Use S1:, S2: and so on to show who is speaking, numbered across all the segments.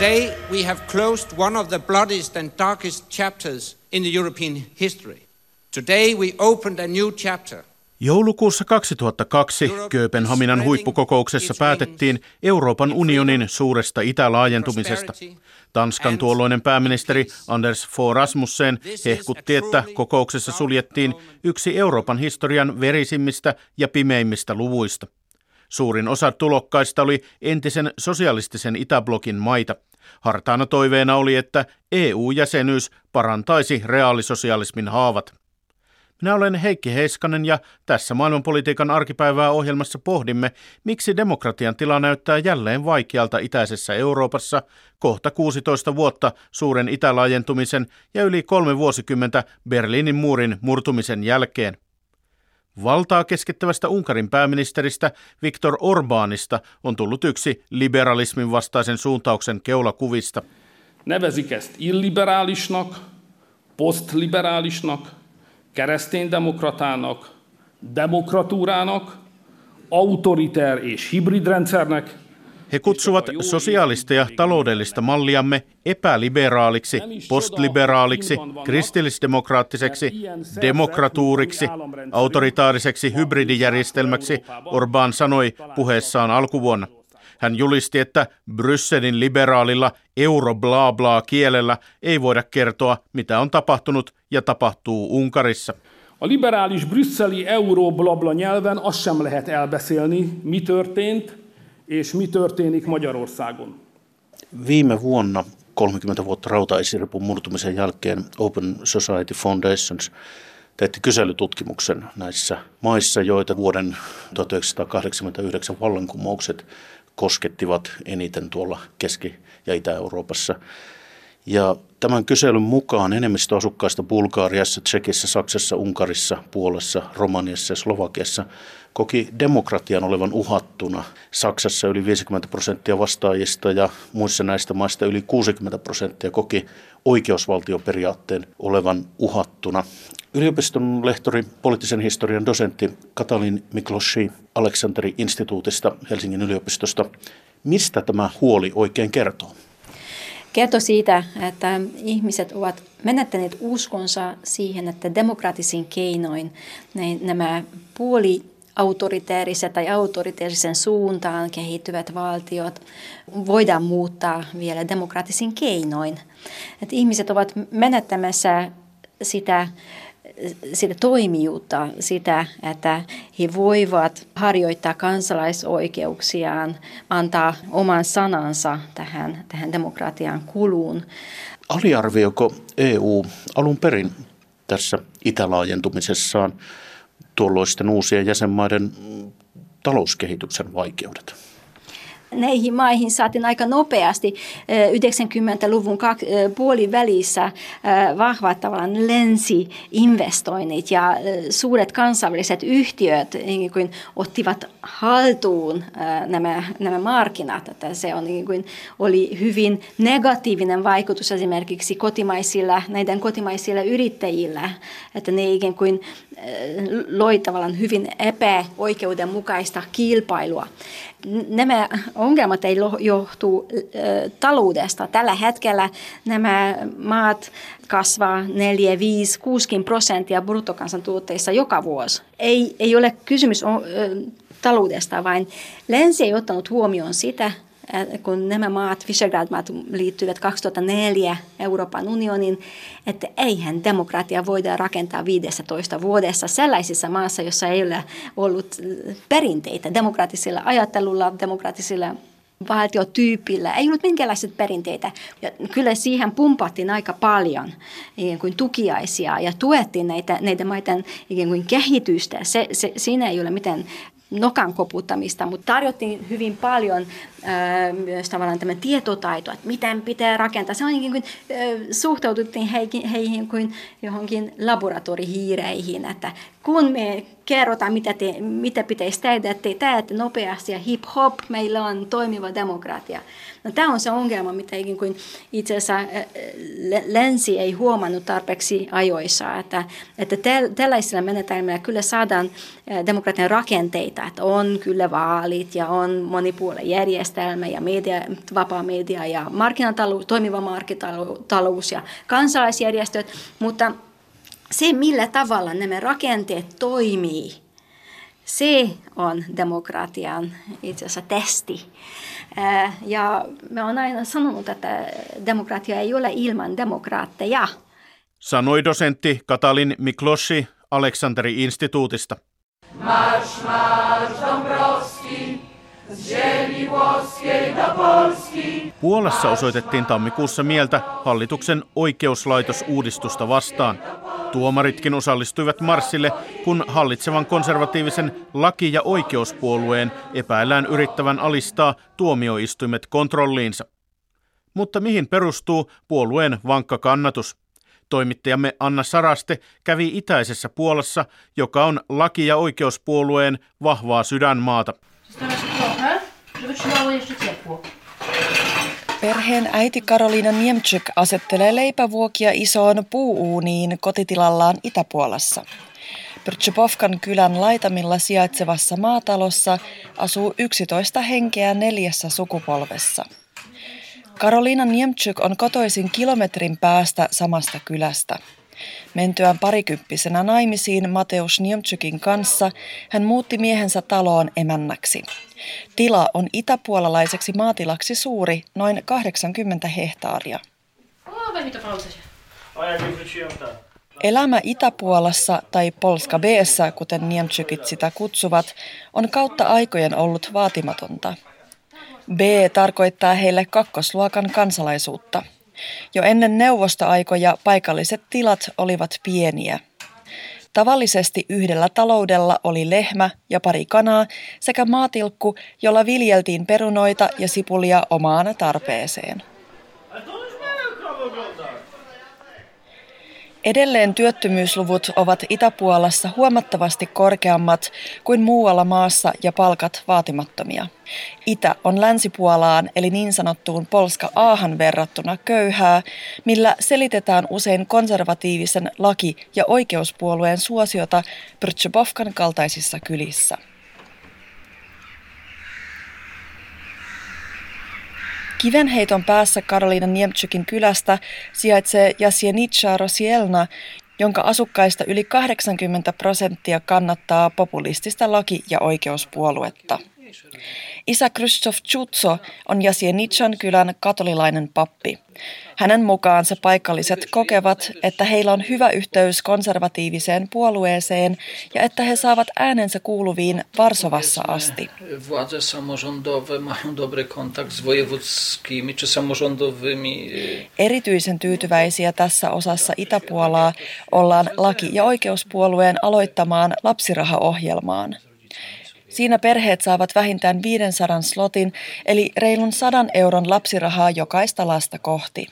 S1: Today we have closed one of the bloodiest and darkest chapters in the European history. Today we opened a new chapter.
S2: Joulukuussa 2002 Kööpenhaminan huippukokouksessa päätettiin Euroopan unionin suuresta itälaajentumisesta. Tanskan tuolloinen pääministeri Anders Fogh Rasmussen hehkutti, että kokouksessa suljettiin yksi Euroopan historian verisimmistä ja pimeimmistä luvuista. Suurin osa tulokkaista oli entisen sosialistisen Itäblokin maita. Hartaana toiveena oli, että EU-jäsenyys parantaisi reaalisosialismin haavat. Minä olen Heikki Heiskanen ja tässä maailmanpolitiikan arkipäivää ohjelmassa pohdimme, miksi demokratian tila näyttää jälleen vaikealta itäisessä Euroopassa kohta 16 vuotta suuren itälaajentumisen ja yli kolme vuosikymmentä Berliinin muurin murtumisen jälkeen. Valtaa keskittävästä Unkarin pääministeristä Viktor Orbanista on tullut yksi liberalismin vastaisen suuntauksen keulakuvista.
S3: Nevezik ezt illiberálisnak, postliberálisnak, kereszténydemokratának, demokratúrának, autoriter és hibridrendszernek –
S2: he kutsuvat sosiaalista ja taloudellista malliamme epäliberaaliksi, postliberaaliksi, kristillisdemokraattiseksi, demokratuuriksi, autoritaariseksi hybridijärjestelmäksi, Orbán sanoi puheessaan alkuvuonna. Hän julisti, että Brysselin liberaalilla euro bla bla kielellä ei voida kertoa, mitä on tapahtunut ja tapahtuu Unkarissa.
S3: A liberális brüsszeli euroblabla nyelven azt sem lehet elbeszélni, mi történt, és mi történik Magyarországon.
S4: Viime vuonna, 30 vuotta rautaisiripun murtumisen jälkeen, Open Society Foundations teetti kyselytutkimuksen näissä maissa, joita vuoden 1989 vallankumoukset koskettivat eniten tuolla Keski- ja Itä-Euroopassa. Ja tämän kyselyn mukaan enemmistö asukkaista Bulgaariassa, Tsekissä, Saksassa, Unkarissa, Puolassa, Romaniassa ja Slovakiassa koki demokratian olevan uhattuna. Saksassa yli 50 prosenttia vastaajista ja muissa näistä maista yli 60 prosenttia koki oikeusvaltioperiaatteen olevan uhattuna. Yliopiston lehtori, poliittisen historian dosentti Katalin Mikloshi Aleksanteri instituutista Helsingin yliopistosta. Mistä tämä huoli oikein kertoo?
S5: Kertoo siitä, että ihmiset ovat menettäneet uskonsa siihen, että demokraattisin keinoin nämä puoli autoriteeriset tai autoriteerisen suuntaan kehittyvät valtiot voidaan muuttaa vielä demokraattisin keinoin. Että ihmiset ovat menettämässä sitä, sitä toimijuutta, sitä, että he voivat harjoittaa kansalaisoikeuksiaan, antaa oman sanansa tähän, tähän demokratian kuluun.
S4: Aliarvioiko EU alun perin tässä itälaajentumisessaan tuolloisten uusien jäsenmaiden talouskehityksen vaikeudet?
S5: Näihin maihin saatiin aika nopeasti 90-luvun puolivälissä vahvat tavallaan lensi-investoinnit ja suuret kansainväliset yhtiöt niin kuin ottivat haltuun nämä, nämä markkinat. Että se on, niin kuin, oli hyvin negatiivinen vaikutus esimerkiksi kotimaisilla, näiden kotimaisilla yrittäjillä, että ne ikään kuin loi tavallaan hyvin epäoikeudenmukaista kilpailua. Nämä ongelmat ei johtu taloudesta. Tällä hetkellä nämä maat kasvaa 4, 5, 6 prosenttia bruttokansantuotteissa joka vuosi. Ei, ei ole kysymys taloudesta, vaan länsi ei ottanut huomioon sitä, kun nämä maat, Visegrad-maat liittyivät 2004 Euroopan unionin, että eihän demokratia voida rakentaa 15 vuodessa sellaisissa maassa, jossa ei ole ollut perinteitä demokraattisella ajattelulla, demokraattisilla valtiotyypillä ei ollut minkäänlaisia perinteitä. Ja kyllä siihen pumpattiin aika paljon kuin tukiaisia ja tuettiin näitä, näitä maiden kuin kehitystä. Se, se, siinä ei ole mitään nokan koputtamista, mutta tarjottiin hyvin paljon ää, myös tavallaan tämän tietotaitoa, että miten pitää rakentaa. Se on niin kuin, ää, suhtaututtiin heihin, heihin kuin johonkin laboratorihiireihin, että kun me kerrotaan, mitä, te, mitä pitäisi tehdä, että te teette nopeasti ja hip-hop, meillä on toimiva demokratia. No, tämä on se ongelma, mitä kuin itse asiassa länsi ei huomannut tarpeeksi ajoissa, että, että tällaisilla menetelmillä kyllä saadaan demokratian rakenteita, että on kyllä vaalit ja on monipuolejärjestelmä ja media, vapaa media ja markkinatalous, toimiva markkinatalous ja kansalaisjärjestöt, mutta se, millä tavalla nämä rakenteet toimii, se on demokratian itse asiassa testi. Ja me on aina sanonut, että demokratia ei ole ilman demokraatteja.
S2: Sanoi dosentti Katalin Mikloshi Aleksanteri-instituutista. Marsz Dąbrowski, Puolassa osoitettiin tammikuussa mieltä hallituksen oikeuslaitosuudistusta vastaan. Tuomaritkin osallistuivat marssille, kun hallitsevan konservatiivisen laki- ja oikeuspuolueen epäillään yrittävän alistaa tuomioistuimet kontrolliinsa. Mutta mihin perustuu puolueen vankka kannatus? Toimittajamme Anna Saraste kävi itäisessä Puolassa, joka on laki- ja oikeuspuolueen vahvaa sydänmaata.
S6: Perheen äiti Karoliina Niemczyk asettelee leipävuokia isoon puuuuniin kotitilallaan Itäpuolassa. Pyrtsypovkan kylän laitamilla sijaitsevassa maatalossa asuu 11 henkeä neljässä sukupolvessa. Karoliina Niemczyk on kotoisin kilometrin päästä samasta kylästä. Mentyään parikymppisenä naimisiin Mateus Niemczykin kanssa, hän muutti miehensä taloon emännäksi. Tila on itäpuolalaiseksi maatilaksi suuri, noin 80 hehtaaria. Elämä Itäpuolassa tai Polska b kuten Niemczykit sitä kutsuvat, on kautta aikojen ollut vaatimatonta. B tarkoittaa heille kakkosluokan kansalaisuutta – jo ennen neuvostoaikoja paikalliset tilat olivat pieniä. Tavallisesti yhdellä taloudella oli lehmä ja pari kanaa sekä maatilkku, jolla viljeltiin perunoita ja sipulia omaan tarpeeseen. Edelleen työttömyysluvut ovat Itäpuolassa huomattavasti korkeammat kuin muualla maassa ja palkat vaatimattomia. Itä on länsipuolaan eli niin sanottuun Polska Aahan verrattuna köyhää, millä selitetään usein konservatiivisen laki- ja oikeuspuolueen suosiota Prtschebovkan kaltaisissa kylissä. Kivenheiton päässä Karoliina Niemczykin kylästä sijaitsee Jasienica Rosielna, jonka asukkaista yli 80 prosenttia kannattaa populistista laki- ja oikeuspuoluetta. Isä Krzysztof Chutso on Jasienican kylän katolilainen pappi. Hänen mukaansa paikalliset kokevat, että heillä on hyvä yhteys konservatiiviseen puolueeseen ja että he saavat äänensä kuuluviin Varsovassa asti. Erityisen tyytyväisiä tässä osassa Itäpuolaa ollaan laki- ja oikeuspuolueen aloittamaan lapsirahaohjelmaan. Siinä perheet saavat vähintään 500 slotin, eli reilun 100 euron lapsirahaa jokaista lasta kohti.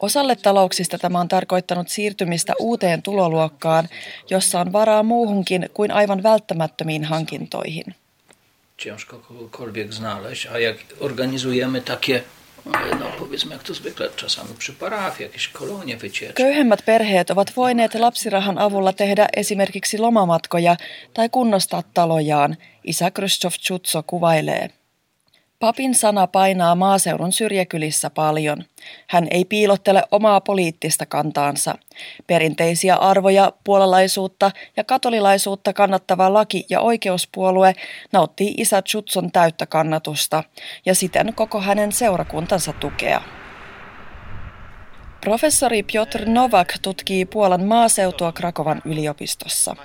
S6: Osalle talouksista tämä on tarkoittanut siirtymistä uuteen tuloluokkaan, jossa on varaa muuhunkin kuin aivan välttämättömiin hankintoihin. Ciężko kogokolwiek znaleźć, a jak organizujemy takie no czasami przy parafii, jakieś kolonie. Köyhemmät perheet ovat voineet lapsirahan avulla tehdä esimerkiksi lomamatkoja tai kunnostaa talojaan, isä Khrushchev Chutso kuvailee. Papin sana painaa maaseudun syrjäkylissä paljon. Hän ei piilottele omaa poliittista kantaansa. Perinteisiä arvoja, puolalaisuutta ja katolilaisuutta kannattava laki- ja oikeuspuolue nauttii isä Chutson täyttä kannatusta ja siten koko hänen seurakuntansa tukea. Professori Piotr Novak tutkii Puolan maaseutua Krakovan yliopistossa.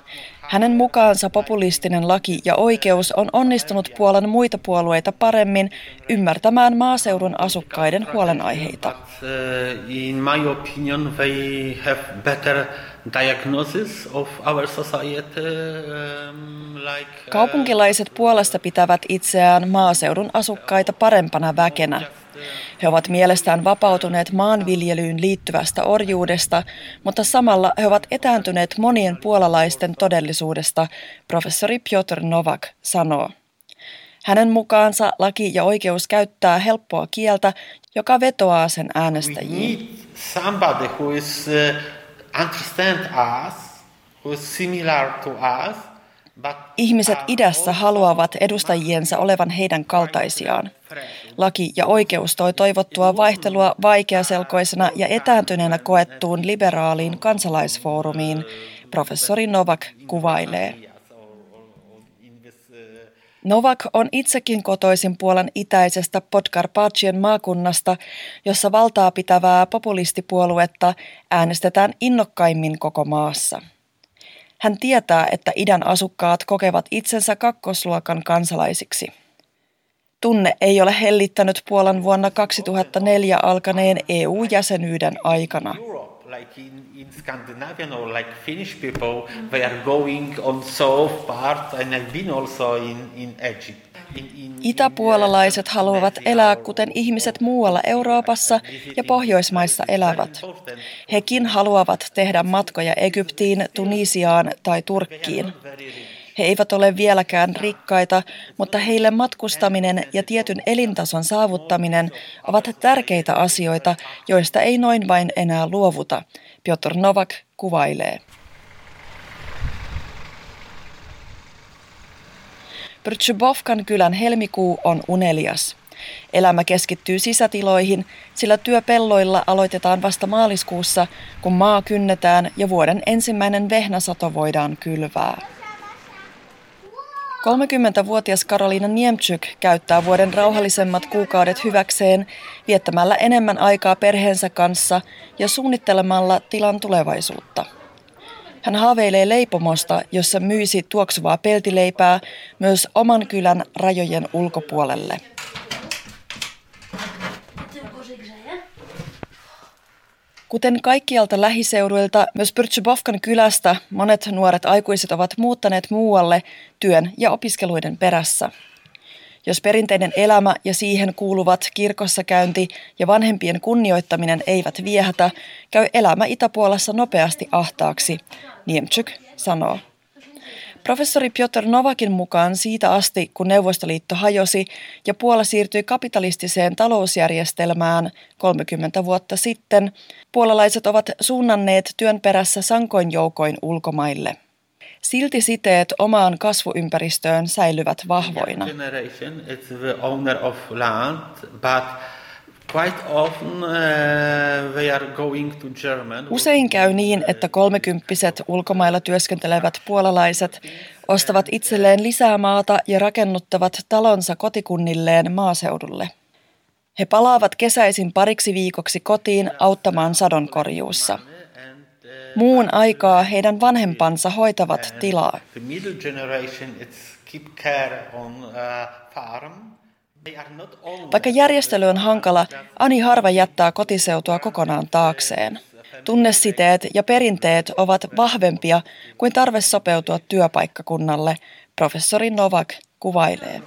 S6: Hänen mukaansa populistinen laki ja oikeus on onnistunut Puolan muita puolueita paremmin ymmärtämään maaseudun asukkaiden huolenaiheita. In my opinion, they have better diagnosis of our society, um, like, uh, Kaupunkilaiset Puolasta pitävät itseään maaseudun asukkaita parempana väkenä. He ovat mielestään vapautuneet maanviljelyyn liittyvästä orjuudesta, mutta samalla he ovat etääntyneet monien puolalaisten todellisuudesta professori Piotr Novak sanoo. Hänen mukaansa laki ja oikeus käyttää helppoa kieltä, joka vetoaa sen äänestäjiin. uh, who is similar to us, Ihmiset idässä haluavat edustajiensa olevan heidän kaltaisiaan. Laki ja oikeus toi toivottua vaihtelua vaikeaselkoisena ja etääntyneenä koettuun liberaaliin kansalaisfoorumiin, professori Novak kuvailee. Novak on itsekin kotoisin Puolan itäisestä Podkarpacien maakunnasta, jossa valtaa pitävää populistipuoluetta äänestetään innokkaimmin koko maassa. Hän tietää, että idän asukkaat kokevat itsensä kakkosluokan kansalaisiksi. Tunne ei ole hellittänyt Puolan vuonna 2004 alkaneen EU-jäsenyyden aikana. Like in, in Scandinavian or like Finnish people, they are going on south part and I've been also in, in Egypt. Itäpuolalaiset haluavat elää kuten ihmiset muualla Euroopassa ja Pohjoismaissa elävät. Hekin haluavat tehdä matkoja Egyptiin, Tunisiaan tai Turkkiin. He eivät ole vieläkään rikkaita, mutta heille matkustaminen ja tietyn elintason saavuttaminen ovat tärkeitä asioita, joista ei noin vain enää luovuta, Piotr Novak kuvailee. Prtshubovkan kylän helmikuu on unelias. Elämä keskittyy sisätiloihin, sillä työpelloilla aloitetaan vasta maaliskuussa, kun maa kynnetään ja vuoden ensimmäinen vehnäsato voidaan kylvää. 30-vuotias Karoliina Niemczyk käyttää vuoden rauhallisemmat kuukaudet hyväkseen viettämällä enemmän aikaa perheensä kanssa ja suunnittelemalla tilan tulevaisuutta. Hän haaveilee leipomosta, jossa myisi tuoksuvaa peltileipää myös oman kylän rajojen ulkopuolelle. Kuten kaikkialta lähiseuduilta, myös Pyrtsybovkan kylästä monet nuoret aikuiset ovat muuttaneet muualle työn ja opiskeluiden perässä. Jos perinteinen elämä ja siihen kuuluvat kirkossa käynti ja vanhempien kunnioittaminen eivät viehätä, käy elämä Itäpuolassa nopeasti ahtaaksi, Niemczyk sanoo. Professori Piotr Novakin mukaan siitä asti, kun Neuvostoliitto hajosi ja Puola siirtyi kapitalistiseen talousjärjestelmään 30 vuotta sitten, puolalaiset ovat suunnanneet työn perässä sankoin joukoin ulkomaille. Silti siteet omaan kasvuympäristöön säilyvät vahvoina. Uh, Usein käy niin, että kolmekymppiset ulkomailla työskentelevät puolalaiset ostavat itselleen lisää maata ja rakennuttavat talonsa kotikunnilleen maaseudulle. He palaavat kesäisin pariksi viikoksi kotiin auttamaan sadonkorjuussa. Muun aikaa heidän vanhempansa hoitavat tilaa. Vaikka järjestely on hankala, Ani harva jättää kotiseutua kokonaan taakseen. Tunnesiteet ja perinteet ovat vahvempia kuin tarve sopeutua työpaikkakunnalle, professori Novak kuvailee.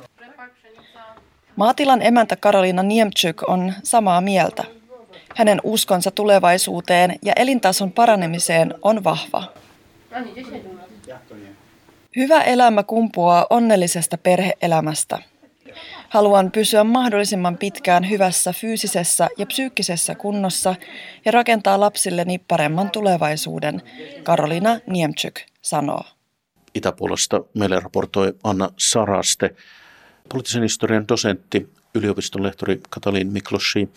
S6: Maatilan emäntä Karolina Niemczyk on samaa mieltä. Hänen uskonsa tulevaisuuteen ja elintason paranemiseen on vahva. Hyvä elämä kumpuaa onnellisesta perheelämästä – Haluan pysyä mahdollisimman pitkään hyvässä fyysisessä ja psyykkisessä kunnossa ja rakentaa lapsilleni paremman tulevaisuuden, Karolina Niemczyk sanoo.
S4: Itäpuolesta meille raportoi Anna Saraste, poliittisen historian dosentti, yliopiston lehtori Katalin Mikloshi.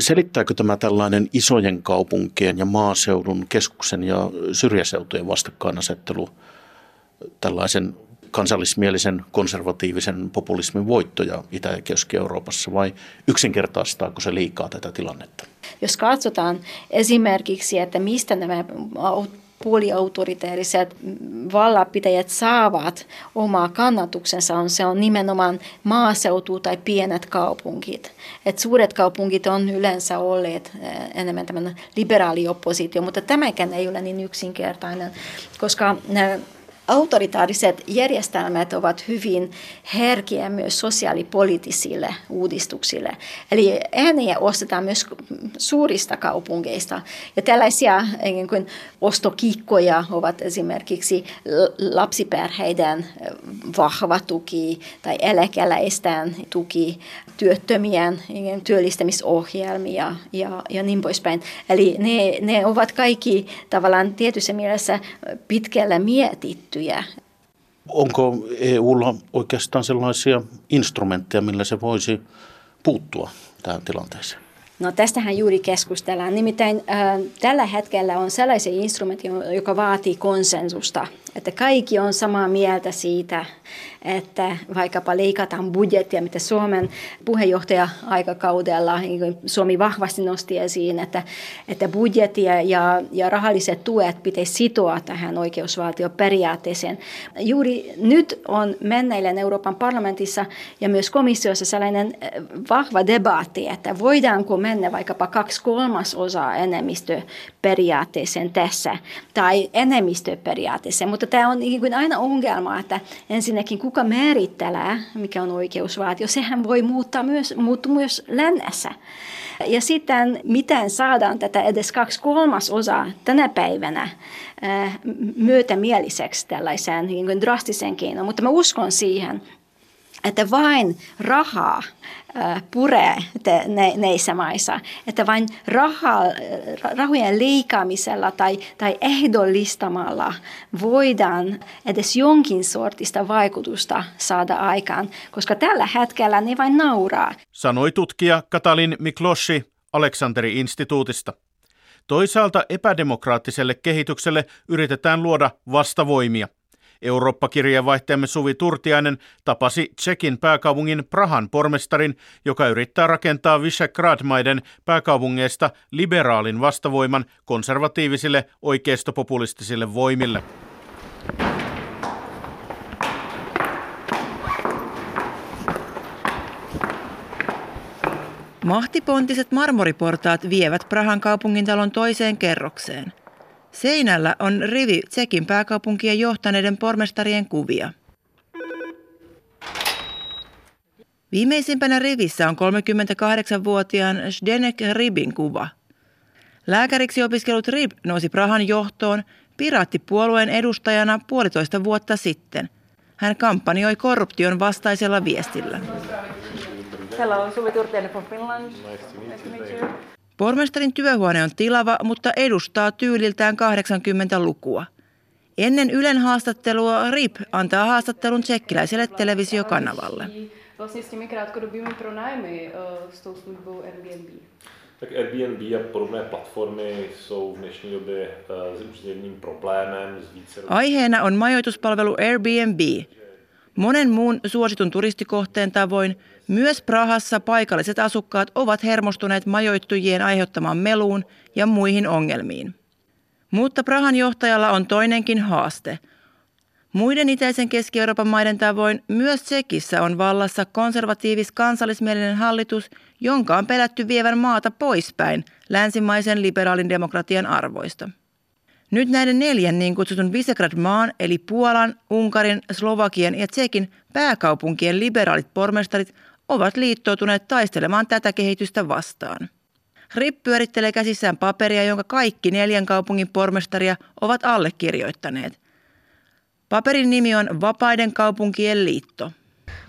S4: Selittääkö tämä tällainen isojen kaupunkien ja maaseudun keskuksen ja syrjäseutujen vastakkainasettelu tällaisen kansallismielisen konservatiivisen populismin voittoja Itä- ja Keski-Euroopassa vai yksinkertaistaako se liikaa tätä tilannetta?
S5: Jos katsotaan esimerkiksi, että mistä nämä puoliautoriteeriset vallapitäjät saavat omaa kannatuksensa, on, se on nimenomaan maaseutu tai pienet kaupungit. Et suuret kaupungit on yleensä olleet eh, enemmän tämän liberaali oppositio, mutta tämäkään ei ole niin yksinkertainen, koska autoritaariset järjestelmät ovat hyvin herkiä myös sosiaalipoliittisille uudistuksille. Eli ääniä ostetaan myös suurista kaupungeista. Ja tällaisia kuin ostokikkoja ovat esimerkiksi lapsiperheiden vahva tuki tai eläkeläisten tuki, työttömien työllistämisohjelmia ja, ja niin poispäin. Eli ne, ne ovat kaikki tavallaan tietyssä mielessä pitkällä mietittyjä.
S4: Onko EUlla oikeastaan sellaisia instrumentteja, millä se voisi puuttua tähän tilanteeseen?
S5: No tästähän juuri keskustellaan. Nimittäin äh, tällä hetkellä on sellaisia instrumentti, joka vaatii konsensusta, että kaikki on samaa mieltä siitä, että vaikkapa leikataan budjettia, mitä Suomen puheenjohtaja-aikakaudella niin Suomi vahvasti nosti esiin, että, että budjettia ja, ja rahalliset tuet pitäisi sitoa tähän oikeusvaltioperiaatteeseen. Juuri nyt on menneilleen Euroopan parlamentissa ja myös komissiossa sellainen eh, vahva debatti, että voidaanko mennä vaikkapa kaksi kolmasosaa enemmistöperiaatteeseen tässä tai enemmistöperiaatteeseen, tämä on niin kuin aina ongelma, että ensinnäkin kuka määrittelee, mikä on oikeusvaltio, sehän voi muuttaa myös, muuttua myös lännessä. Ja sitten miten saadaan tätä edes kaksi kolmasosaa tänä päivänä myötämieliseksi tällaiseen niin drastiseen keinoon. Mutta mä uskon siihen, että vain rahaa puree näissä maissa, että vain raha, rahojen leikaamisella tai, tai ehdollistamalla voidaan edes jonkin sortista vaikutusta saada aikaan, koska tällä hetkellä ne vain nauraa.
S2: Sanoi tutkija Katalin Mikloshi Aleksanteri-instituutista. Toisaalta epädemokraattiselle kehitykselle yritetään luoda vastavoimia – Eurooppa-kirjeenvaihtajamme Suvi Turtiainen tapasi Tsekin pääkaupungin Prahan pormestarin, joka yrittää rakentaa Visegrad-maiden pääkaupungeista liberaalin vastavoiman konservatiivisille oikeistopopulistisille voimille.
S7: Mahtipontiset marmoriportaat vievät Prahan kaupungintalon toiseen kerrokseen. Seinällä on rivi Tsekin pääkaupunkia johtaneiden pormestarien kuvia. Viimeisimpänä rivissä on 38-vuotiaan Zdenek Ribin kuva. Lääkäriksi opiskellut Rib nousi Prahan johtoon piraattipuolueen edustajana puolitoista vuotta sitten. Hän kampanjoi korruption vastaisella viestillä. Hello, Suvi Turtiainen from Finland. Nice to meet you. Pormestarin työhuone on tilava, mutta edustaa tyyliltään 80-lukua. Ennen Ylen haastattelua RIP antaa haastattelun tsekkiläiselle televisiokanavalle.
S8: Tak Airbnb a podobné platformy jsou v dnešní době s jedním problémem.
S7: Aiheena on majoituspalvelu Airbnb. Monen muun suositun turistikohteen tavoin myös Prahassa paikalliset asukkaat ovat hermostuneet majoittujien aiheuttamaan meluun ja muihin ongelmiin. Mutta Prahan johtajalla on toinenkin haaste. Muiden itäisen Keski-Euroopan maiden tavoin myös Tsekissä on vallassa konservatiivis kansallismielinen hallitus, jonka on pelätty vievän maata poispäin länsimaisen liberaalin demokratian arvoista. Nyt näiden neljän niin kutsutun Visegrad-maan eli Puolan, Unkarin, Slovakian ja Tsekin pääkaupunkien liberaalit pormestarit ovat liittoutuneet taistelemaan tätä kehitystä vastaan. RIP pyörittelee käsissään paperia, jonka kaikki neljän kaupungin pormestaria ovat allekirjoittaneet. Paperin nimi on Vapaiden kaupunkien liitto.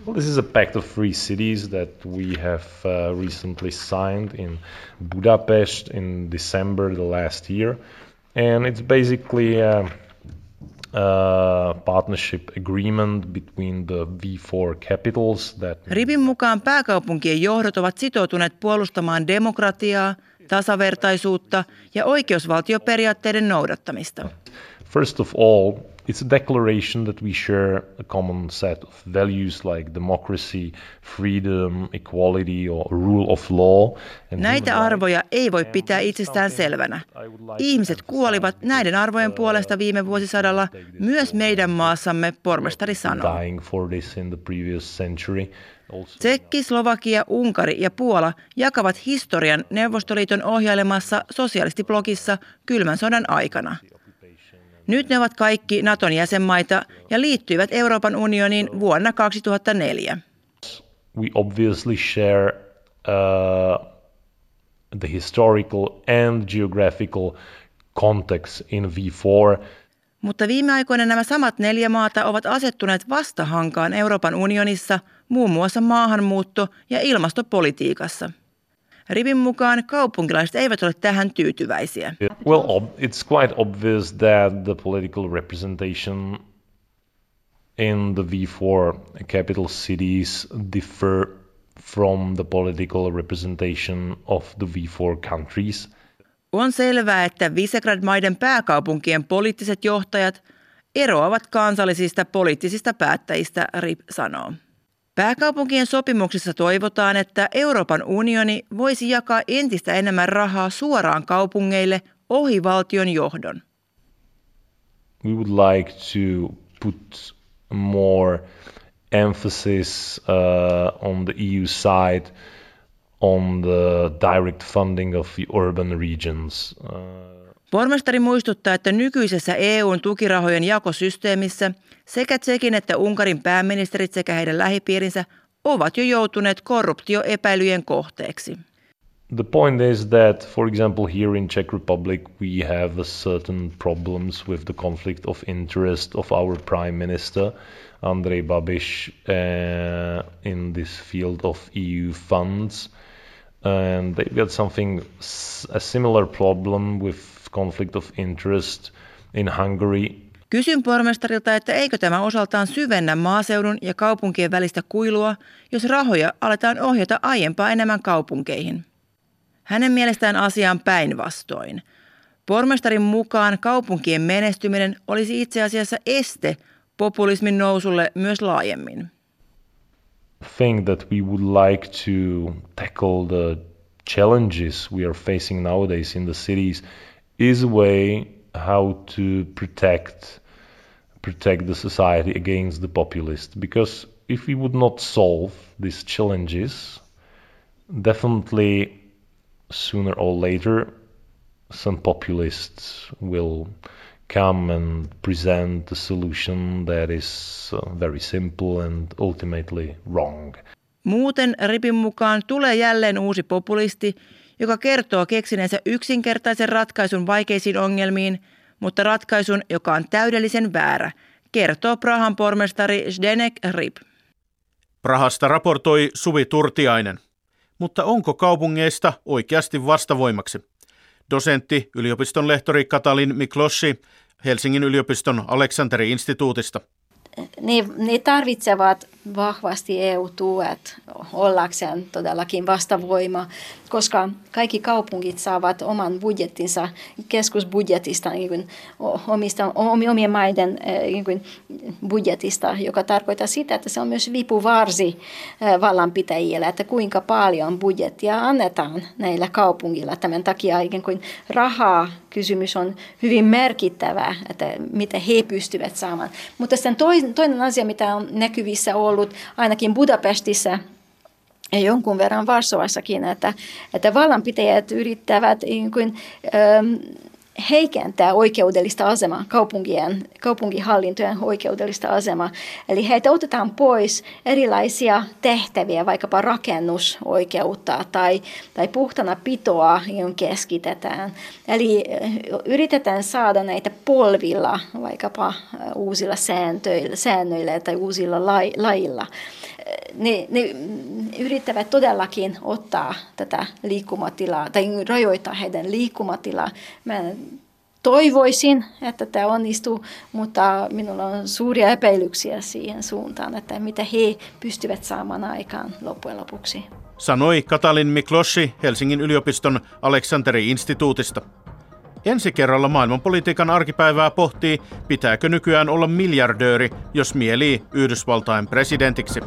S8: Well, this is a pact of free cities that we have uh, recently signed in Budapest in December the last year. And it's basically uh, Uh, partnership agreement between the V4 capitals that...
S7: Ribin mukaan pääkaupunkien johdot ovat sitoutuneet puolustamaan demokratiaa, tasavertaisuutta ja oikeusvaltioperiaatteiden noudattamista.
S8: First of all, It's a declaration that we share a common set of values like democracy, freedom, equality or rule of law.
S7: Näitä arvoja ei voi pitää itsestään selvänä. Ihmiset kuolivat näiden arvojen puolesta viime vuosisadalla, myös meidän maassamme, pormestari sanoo. Tsekki, Slovakia, Unkari ja Puola jakavat historian Neuvostoliiton ohjailemassa sosialistiblogissa kylmän sodan aikana – Nyt ne ovat kaikki Naton jäsenmaita ja liittyivät Euroopan unioniin vuonna 2004.
S8: We obviously share uh, the historical and geographical context in V4.
S7: Mutta viime aikoina nämä samat neljä maata ovat asettuneet vastahankaan Euroopan unionissa muun muassa maahanmuutto- ja ilmastopolitiikassa. Rivin mukaan kaupunkilaiset eivät ole tähän tyytyväisiä.
S8: Well, it's quite obvious that the political representation in the V4 capital cities differ from the political representation of the V4 countries.
S7: On selvää, että Visegrad-maiden pääkaupunkien poliittiset johtajat eroavat kansallisista poliittisista päättäjistä, RIP sanoo. Pääkaupunkien sopimuksissa toivotaan, että Euroopan unioni voisi jakaa entistä enemmän rahaa suoraan kaupungeille ohi valtion johdon.
S8: We would like to put more emphasis uh, on the EU side on the direct funding of the urban regions. Uh,
S7: Pormestari muistuttaa, että nykyisessä EUn tukirahojen jakosysteemissä sekä Tsekin että Unkarin pääministerit sekä heidän lähipiirinsä ovat jo joutuneet korruptioepäilyjen kohteeksi.
S8: The point is that, for example, here in Czech Republic, we have a certain problems with the conflict of interest of our prime minister, Andrej Babiš, uh, in this field of EU funds. And they've got something, a similar problem with conflict of interest in Hungary.
S7: Kysyn pormestarilta, että eikö tämä osaltaan syvennä maaseudun ja kaupunkien välistä kuilua, jos rahoja aletaan ohjata aiempaa enemmän kaupunkeihin. Hänen mielestään asiaan päinvastoin. Pormestarin mukaan kaupunkien menestyminen olisi itse asiassa este populismin nousulle myös laajemmin.
S8: Think that we would like to tackle the challenges we are facing nowadays in the cities is a way how to protect protect the society against the populist. Because if we would not solve these challenges definitely sooner or later, some populists will come and present a solution that is uh, very simple and ultimately wrong.
S7: Muuten Ripin mukaan tulee jälleen uusi populisti, joka kertoo keksineensä yksinkertaisen ratkaisun vaikeisiin ongelmiin, mutta ratkaisun, joka on täydellisen väärä, kertoo Prahan pormestari Zdenek Rip.
S2: Prahasta raportoi Suvi Turtiainen mutta onko kaupungeista oikeasti vastavoimaksi? Dosentti, yliopiston lehtori Katalin Miklossi Helsingin yliopiston Aleksanteri-instituutista
S5: ne, ne tarvitsevat vahvasti EU-tuet ollakseen todellakin vastavoima, koska kaikki kaupungit saavat oman budjettinsa keskusbudjetista, niin kuin omista, omien maiden niin kuin budjetista, joka tarkoittaa sitä, että se on myös vipuvarsi vallanpitäjille, että kuinka paljon budjettia annetaan näillä kaupungilla. Tämän takia niin kuin rahaa kysymys on hyvin merkittävä, että mitä he pystyvät saamaan. Mutta sitten toinen asia, mitä on näkyvissä ollut ainakin Budapestissa ja jonkun verran Varsovassakin, että, että vallanpitäjät yrittävät niin kuin, ähm, heikentää oikeudellista asemaa, kaupunkien, kaupunkihallintojen oikeudellista asemaa. Eli heiltä otetaan pois erilaisia tehtäviä, vaikkapa rakennusoikeutta tai, tai puhtana pitoa, johon keskitetään. Eli eh, yritetään saada näitä polvilla, vaikkapa eh, uusilla sääntöillä, säännöillä tai uusilla lailla ne, ne yrittävät todellakin ottaa tätä liikkumatilaa tai rajoittaa heidän liikkumatilaa. Mä toivoisin, että tämä onnistuu, mutta minulla on suuria epäilyksiä siihen suuntaan, että mitä he pystyvät saamaan aikaan loppujen lopuksi.
S2: Sanoi Katalin Miklossi Helsingin yliopiston Aleksanteri-instituutista. Ensi kerralla maailmanpolitiikan arkipäivää pohtii, pitääkö nykyään olla miljardööri, jos mielii Yhdysvaltain presidentiksi.